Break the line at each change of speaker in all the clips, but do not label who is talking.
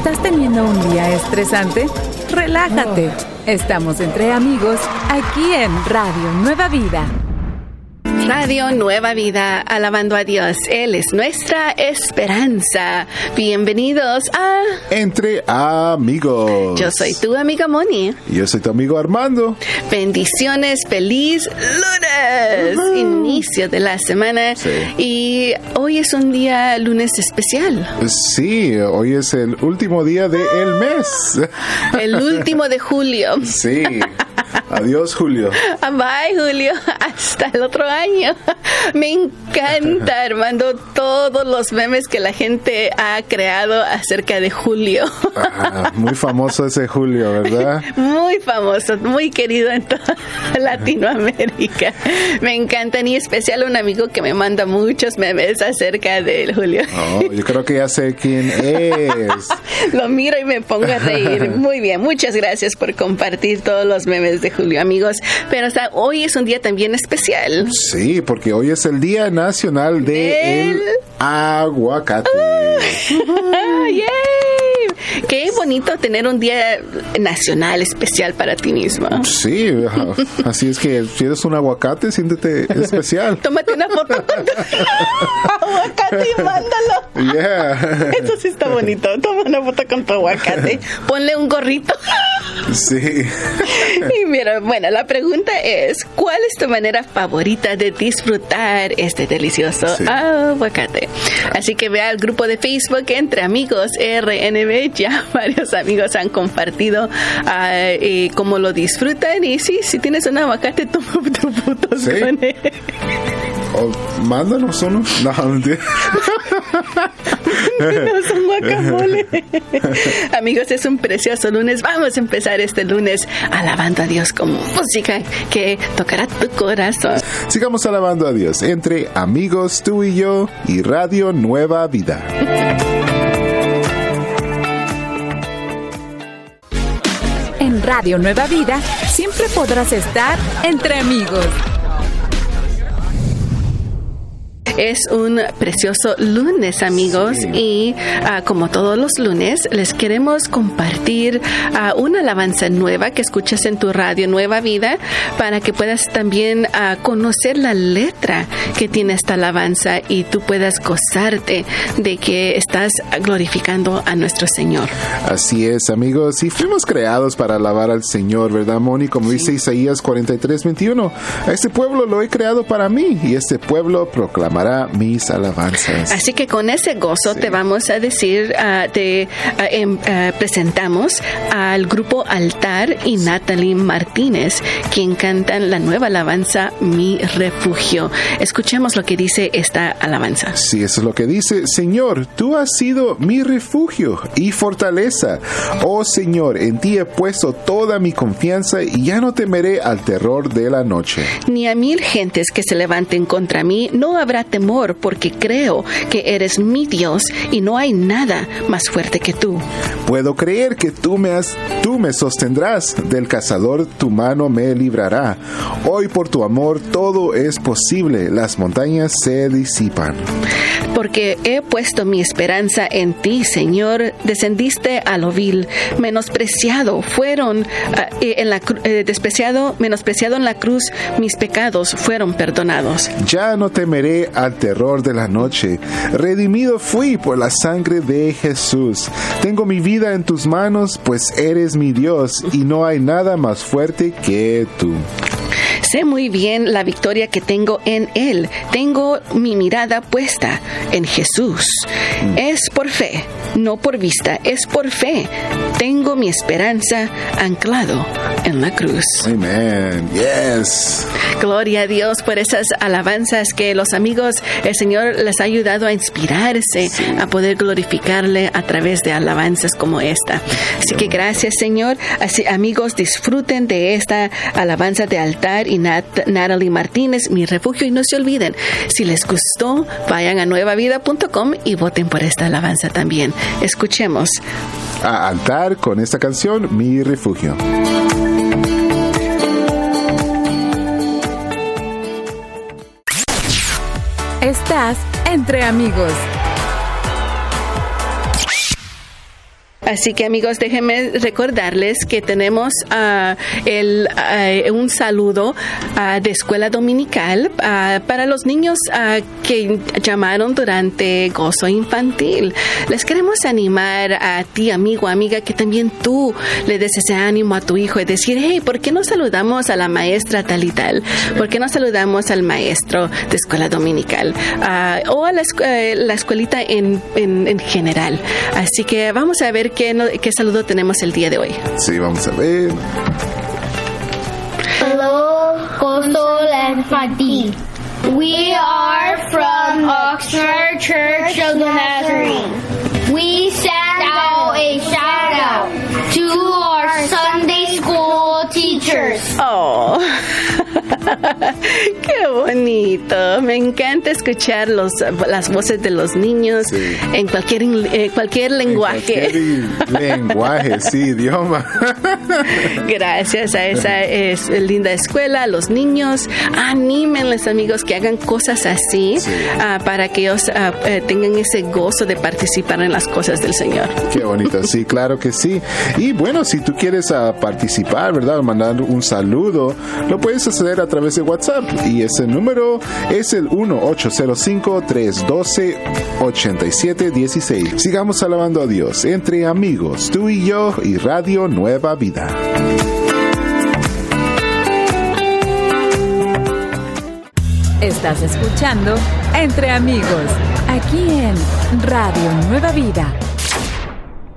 ¿Estás teniendo un día estresante? Relájate. Estamos entre amigos aquí en Radio Nueva Vida.
Radio Nueva Vida, alabando a Dios. Él es nuestra esperanza. Bienvenidos a
Entre Amigos.
Yo soy tu amiga Moni.
Yo soy tu amigo Armando.
Bendiciones, feliz lunes, inicio de la semana.
Sí.
Y hoy es un día lunes especial.
Sí, hoy es el último día del mes.
El último de julio.
Sí. Adiós, Julio.
Bye, Julio. Hasta el otro año. Me encanta, Armando, todos los memes que la gente ha creado acerca de Julio.
Ah, muy famoso ese Julio, ¿verdad?
Muy famoso, muy querido en toda Latinoamérica. Me encantan y especial un amigo que me manda muchos memes acerca de Julio.
Oh, yo creo que ya sé quién es.
Lo miro y me pongo a reír. Muy bien, muchas gracias por compartir todos los memes de Julio, amigos. Pero hasta hoy es un día también especial.
Sí, porque hoy es el Día Nacional de el Aguacate.
¡Ah, ¡Yay! Qué bonito tener un día nacional especial para ti mismo.
Sí, así es que si eres un aguacate, siéntete especial.
Tómate una foto con tu aguacate y mándalo.
Yeah.
Eso sí está bonito. Toma una foto con tu aguacate. Ponle un gorrito.
Sí.
Mira, bueno, la pregunta es, ¿cuál es tu manera favorita de disfrutar este delicioso
Sí.
aguacate? Así que ve al grupo de Facebook Entre Amigos RNB. Ya varios amigos han compartido ah, eh, cómo lo disfrutan. Y sí, si tienes un aguacate, toma tu foto
Sí.
con él.
O mándanos uno. No, mentira.
No es un guacamole. Amigos, es un precioso lunes. Vamos a empezar este lunes alabando a Dios con música que tocará tu corazón.
Sigamos alabando a Dios entre amigos, tú y yo y Radio Nueva Vida.
En Radio Nueva Vida siempre podrás estar entre amigos.
Es un precioso lunes, amigos,
Sí.
y ah, como todos los lunes, les queremos compartir ah, una alabanza nueva que escuchas en tu radio Nueva Vida para que puedas también ah, conocer la letra que tiene esta alabanza y tú puedas gozarte de que estás glorificando a nuestro Señor.
Así es, amigos, y fuimos creados para alabar al Señor, ¿verdad, Moni? Como dice Isaías 43, 21. A este pueblo lo he creado para mí y este pueblo proclamará mis alabanzas.
Así que con ese gozo te vamos a decir, ah, te ah, em, ah, presentamos al grupo Altar y Natalie Martínez, quien cantan la nueva alabanza Mi Refugio. Escuchemos lo que dice esta alabanza.
Sí, eso es lo que dice. Señor, tú has sido mi refugio y fortaleza. Oh Señor, en ti he puesto toda mi confianza y ya no temeré al terror de la noche.
Ni a mil gentes que se levanten contra mí no habrá temor, porque creo que eres mi Dios y no hay nada más fuerte que tú.
Puedo creer que tú me has, tú me sostendrás, del cazador tu mano me librará. Hoy por tu amor todo es posible, las montañas se disipan.
Porque he puesto mi esperanza en ti, Señor. Descendiste a lo vil, menospreciado fueron ah, eh, en la eh, despreciado, menospreciado en la cruz, mis pecados fueron perdonados.
Ya no temeré al terror de la noche. Redimido fui por la sangre de Jesús. Tengo mi vida en tus manos, pues eres mi Dios y no hay nada más fuerte que tú.
Sé muy bien la victoria que tengo en Él. Tengo mi mirada puesta en Jesús. Es por fe, no por vista, es por fe. Tengo mi esperanza anclado en la cruz.
Amen. Yes.
Gloria a Dios por esas alabanzas que los amigos, el Señor les ha ayudado a inspirarse, a poder glorificarle a través de alabanzas como esta. Así que gracias Señor. Así amigos, disfruten de esta alabanza de altar y Nat- Natalie Martínez, mi refugio. Y no se olviden, si les gustó, vayan a nuevavida.com y voten por esta alabanza también. Escuchemos.
A altar con esta canción, Mi Refugio.
Entre amigos.
Así que amigos, déjenme recordarles que tenemos ah, ah, un saludo ah, de escuela dominical para los niños que llamaron durante gozo infantil. Les queremos animar a ti, amigo, amiga, que también tú le des ese ánimo a tu hijo y decir, hey, ¿por qué no saludamos a la maestra tal y tal? ¿Por qué no saludamos al maestro de escuela dominical? o a eh, la escuelita en, en, general. Así que vamos a ver qué, qué saludo tenemos el día de hoy.
Sí, vamos a ver.
Hello, Coastal and Fati. We are from Oxford Church of the Nazarene. We send out a shout out to our Sunday school teachers.
Oh. Bonito. Me encanta escuchar los, las voces de los niños en cualquier, eh, cualquier lenguaje.
lenguaje, sí, idioma.
Gracias a esa es linda escuela, los niños, anímenles amigos que hagan cosas así ah, para que ellos ah, eh, tengan ese gozo de participar en las cosas del Señor.
Qué bonito, sí, claro que sí. Y bueno, si tú quieres uh, participar, ¿verdad? Mandar un saludo, lo puedes hacer a través de WhatsApp y ese número es el 1-805-312-8716. Sigamos alabando a Dios entre amigos, tú y yo y Radio Nueva Vida.
Estás escuchando Entre Amigos, aquí en Radio Nueva Vida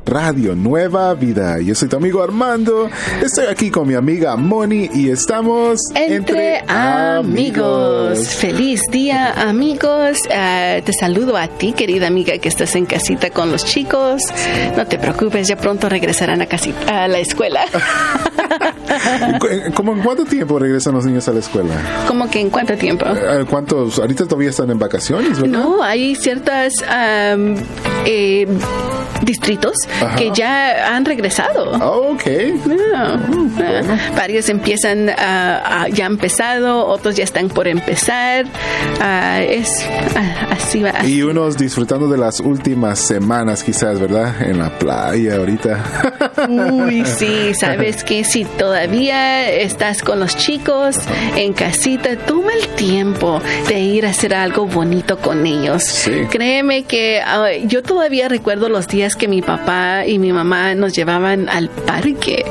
Radio Nueva Vida. Yo soy tu amigo Armando, estoy aquí con mi amiga Moni y estamos
entre, amigos. Feliz día amigos. Ah, te saludo a ti, querida amiga, que estás en casita con los chicos. No te preocupes, ya pronto regresarán a, casita, a la escuela.
¿Cómo en cuánto tiempo regresan los niños a la escuela?
¿Cómo que en cuánto tiempo?
Eh, ¿Cuántos? Ahorita todavía están en vacaciones, ¿verdad?
No, hay ciertas eh, distritos que ya han regresado.
Oh, ok.
Varios empiezan, uh, ya han empezado, otros ya están por empezar. Ah, es ah, así va.
Y unos disfrutando de las últimas semanas, quizás, ¿verdad? En la playa ahorita.
Uy, sí, sabes que si todavía estás con los chicos en casita, toma el tiempo de ir a hacer algo bonito con ellos. Créeme que yo todavía recuerdo los días que mi papá y mi mamá nos llevaban al parque.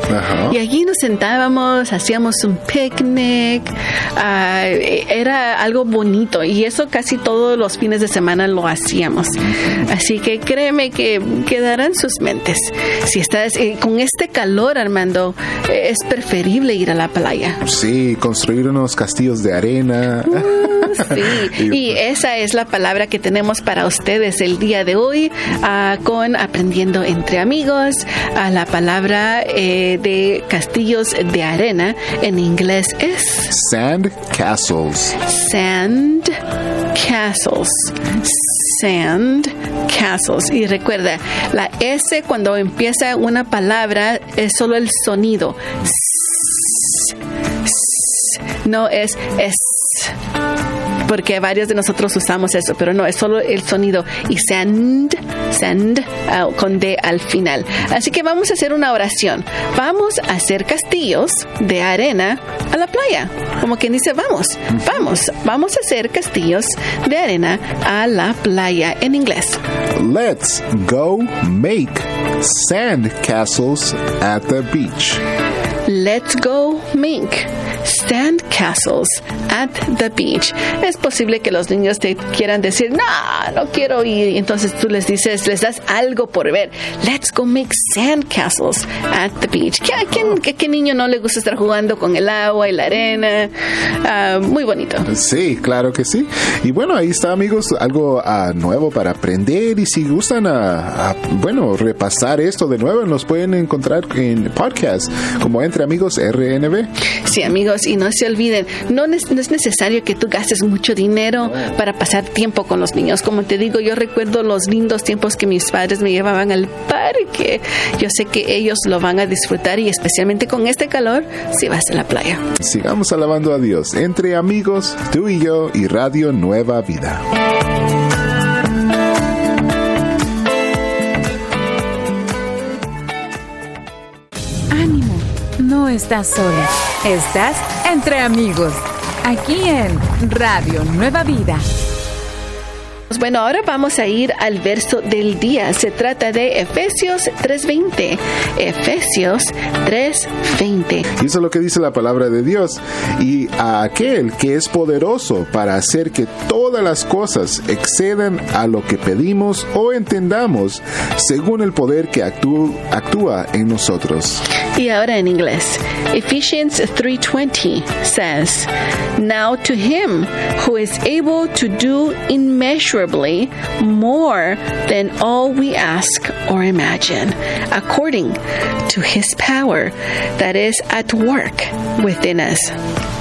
Y allí nos sentábamos, hacíamos un picnic. Ah, era algo bonito y eso casi todos los fines de semana lo hacíamos. Así que créeme que quedarán sus mentes. Si estás eh, con este calor, Armando, es preferible ir a la playa.
Sí, construir unos castillos de arena. Uh,
sí, y esa es la palabra que tenemos para ustedes el día de hoy uh, con aprendiendo entre amigos. A la palabra eh, de castillos de arena en inglés es
sand castles.
Sand castles. Sand castles. Y recuerda, la S cuando empieza una palabra es solo el sonido. no es es porque varios de nosotros usamos eso, pero no, es solo el sonido y send, send uh, con D al final. Así que vamos a hacer una oración. Vamos a hacer castillos de arena a la playa. Como quien dice, vamos, vamos, vamos a hacer castillos de arena a la playa en inglés.
Let's go make sand castles at the beach.
Let's go make sand castles at the beach. Es posible que los niños te quieran decir, no, no quiero ir. Entonces tú les dices, les das algo por ver. Let's go make sand castles at the beach. ¿A quién, qué niño no le gusta estar jugando con el agua y la arena? Ah, muy bonito.
Sí, claro que sí. Y bueno, ahí está, amigos, algo uh, nuevo para aprender. Y si gustan, uh, bueno, repasar esto de nuevo, nos pueden encontrar en podcast como Entre Amigos RNB.
Sí, amigos, y no se olviden, no, no es necesario que tú gastes mucho dinero para pasar tiempo con los niños. Como te digo, yo recuerdo los lindos tiempos que mis padres me llevaban al parque. Yo sé que ellos lo van a disfrutar y especialmente con este calor si vas a la playa.
Sigamos alabando a Dios entre amigos, tú y yo y Radio Nueva Vida.
Estás solo. Estás entre amigos. Aquí en Radio Nueva Vida.
Bueno, ahora vamos a ir al verso del día. Se trata de Efesios 3:20. Efesios 3:20.
Y eso es lo que dice la palabra de Dios. Y a aquel que es poderoso para hacer que todas las cosas excedan a lo que pedimos o entendamos, según el poder que actú- actúa en nosotros.
Y ahora en inglés. Ephesians 3:20 says, "Now to him who is able to do immeasurably more than all we ask or imagine, according to his power that is at work within us."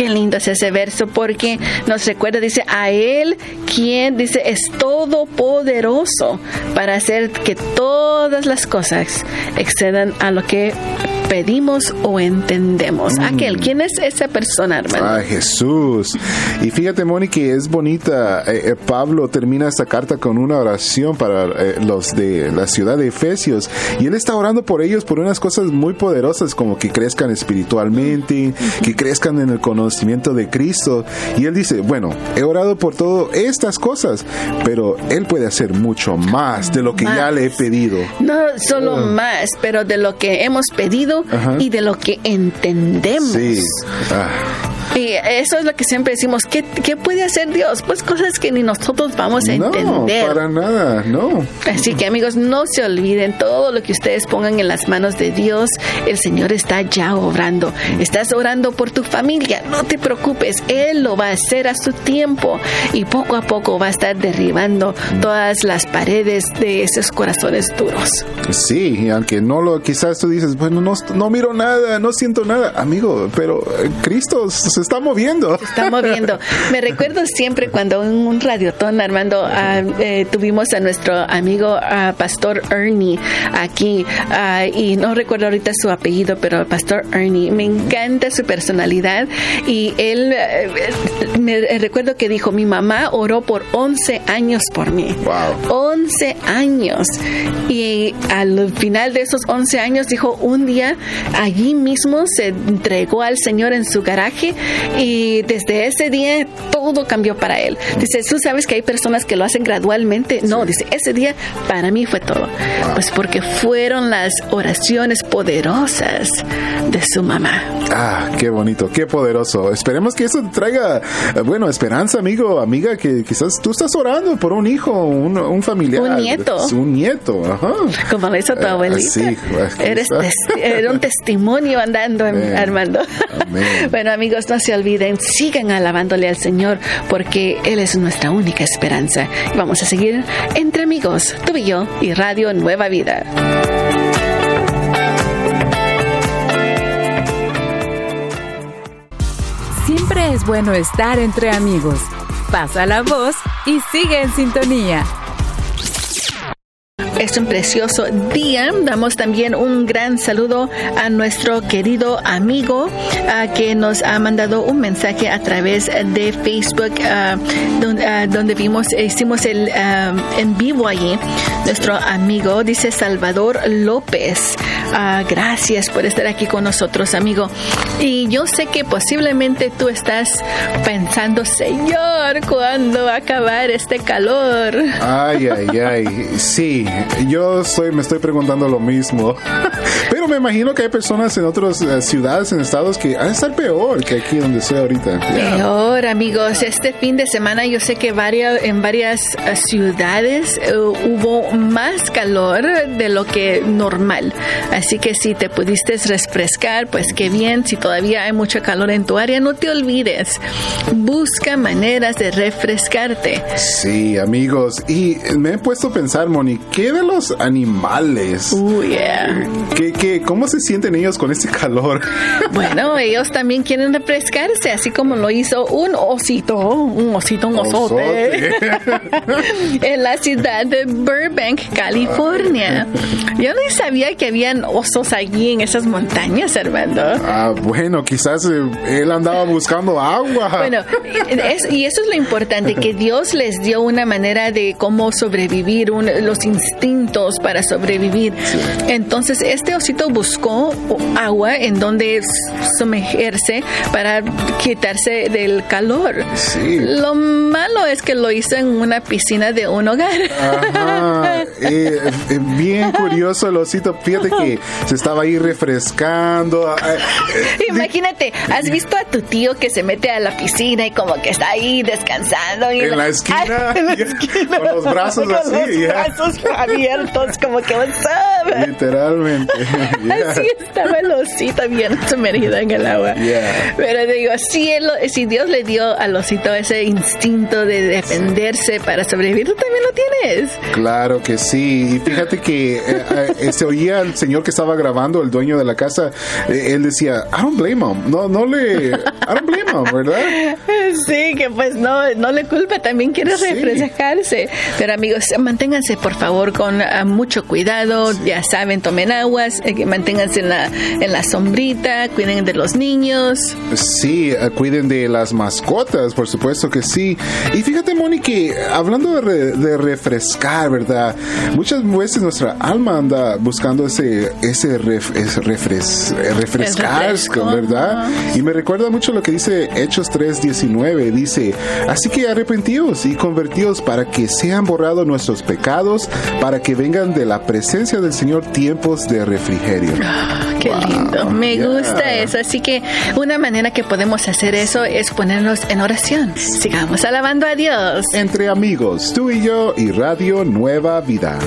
Qué lindo es ese verso porque nos recuerda, dice, a Él quien dice es todopoderoso para hacer que todas las cosas excedan a lo que pedimos o entendemos. Aquel, ¿quién es esa persona, hermano?
Ay, Jesús. Y fíjate, Moni, que es bonita. Eh, eh, Pablo termina esta carta con una oración para eh, los de la ciudad de Efesios. Y él está orando por ellos por unas cosas muy poderosas, como que crezcan espiritualmente, que crezcan en el conocimiento de Cristo. Y él dice, bueno, he orado por todas estas cosas, pero él puede hacer mucho más de lo que ya le he pedido.
No solo más, pero de lo que hemos pedido. Y de lo que entendemos.
Sí. Ah.
Y eso es lo que siempre decimos. ¿Qué, qué puede hacer Dios? Pues cosas que ni nosotros vamos a
No,
entender.
para nada, no.
Así que amigos, no se olviden todo lo que ustedes pongan en las manos de Dios. El Señor está ya obrando. Estás orando por tu familia. No te preocupes. Él lo va a hacer a su tiempo. Y poco a poco va a estar derribando todas las paredes de esos corazones duros.
Sí, y aunque no lo, quizás tú dices, bueno, no, no miro nada, no siento nada, amigo, pero eh, Cristo se está moviendo.
está moviendo. Me recuerdo siempre cuando en un radiotón, Armando, eh, tuvimos a nuestro amigo ah, Pastor Ernie aquí, ah, y no recuerdo ahorita su apellido, pero Pastor Ernie, me encanta su personalidad, y él, eh, me recuerdo que dijo, mi mamá oró por 11 años por mí.
Wow.
11 años. Y al final de esos 11 años dijo, un día allí mismo se entregó al Señor en su garaje y desde ese día todo cambió para él. Dice, tú sabes que hay personas que lo hacen gradualmente. No, dice, ese día para mí fue todo. Pues porque fueron las oraciones poderosas de su mamá.
Ah, qué bonito, qué poderoso. Esperemos que eso traiga, eh, bueno, esperanza, amigo, amiga, que quizás tú estás orando por un hijo, un, un familiar.
Un nieto.
Un nieto, ajá.
Como lo hizo tu
Eh,
abuelita.
sí, aquí
Eres tes- era un testimonio andando,
Amén.
Armando.
Amén.
Bueno, amigos, no se olviden, sigan alabándole al Señor porque Él es nuestra única esperanza. Vamos a seguir entre amigos, tú y yo y Radio Nueva Vida.
Siempre es bueno estar entre amigos. Pasa la voz y sigue en sintonía.
Es un precioso día. Damos también un gran saludo a nuestro querido amigo ah, que nos ha mandado un mensaje a través de Facebook, ah, donde, ah, donde vimos, hicimos el ah, en vivo allí. Nuestro amigo dice Salvador López. Gracias por estar aquí con nosotros, amigo. Y yo sé que posiblemente tú estás pensando, Señor, ¿cuándo va a acabar este calor?
Ay, ay, ay. Sí, yo soy, me estoy preguntando lo mismo. Me imagino que hay personas en otras eh, ciudades, en estados, que ha de estar peor que aquí donde estoy ahorita.
Peor, amigos. Este fin de semana yo sé que varias, en varias eh, ciudades eh, hubo más calor de lo que normal. Así que si te pudiste refrescar, pues qué bien. Si todavía hay mucho calor en tu área, no te olvides. Busca maneras de refrescarte.
Sí, amigos. Y me he puesto a pensar, Moni, ¿qué de los animales?
Oh, yeah.
¿Qué, qué, ¿Cómo se sienten ellos con este calor?
Bueno, ellos también quieren refrescarse, así como lo hizo un osito, un osito, un osote. en la ciudad de Burbank, California. Yo no sabía que habían osos allí en esas montañas, Armando.
Ah, bueno, quizás eh, él andaba buscando agua.
Bueno, es- y eso es lo importante, que Dios les dio una manera de cómo sobrevivir, un- los instintos instintos para sobrevivir. Entonces, este osito buscó agua en donde sumergirse para quitarse del calor. Lo malo es que lo hizo en una piscina de un hogar.
Eh, eh, bien curioso el osito. Fíjate que se estaba ahí refrescando.
Eh, Imagínate, ¿has visto a tu tío que se mete a la piscina y como que está ahí descansando?
en, la, esquina, con los brazos así.
Los brazos abiertos, como que
Literalmente.
Así estaba el osito bien sumergido en el agua. Pero digo, si, si Dios le dio al osito ese instinto de defenderse para sobrevivir, tú también lo tienes.
Claro que sí. Y fíjate que eh, eh, se oía al señor que estaba grabando, el dueño de la casa, eh, él decía, I don't blame him. No, no le, I don't blame him, ¿verdad?
Sí, que pues no, no le culpa, también quiere refrescarse. Pero amigos, manténganse por favor con ah, mucho cuidado, ya saben, tomen aguas, manténganse en la, en la sombrita, cuiden de los niños.
Sí, cuiden de las mascotas, por supuesto que sí. Y fíjate, Moni, que hablando de, refrescar, ¿verdad? Muchas veces nuestra alma anda buscando ese, ese, refrescar, ¿verdad? Y me recuerda mucho lo que dice Hechos 3:19. Dice, así que arrepentidos y convertidos para que sean borrados nuestros pecados, para que vengan de la presencia del Señor tiempos de refrigerio.
Ah, qué lindo, me gusta eso. Así que una manera que podemos hacer eso es ponernos en oración. Sigamos alabando a Dios.
Entre amigos, tú y yo y Radio Nueva Vida.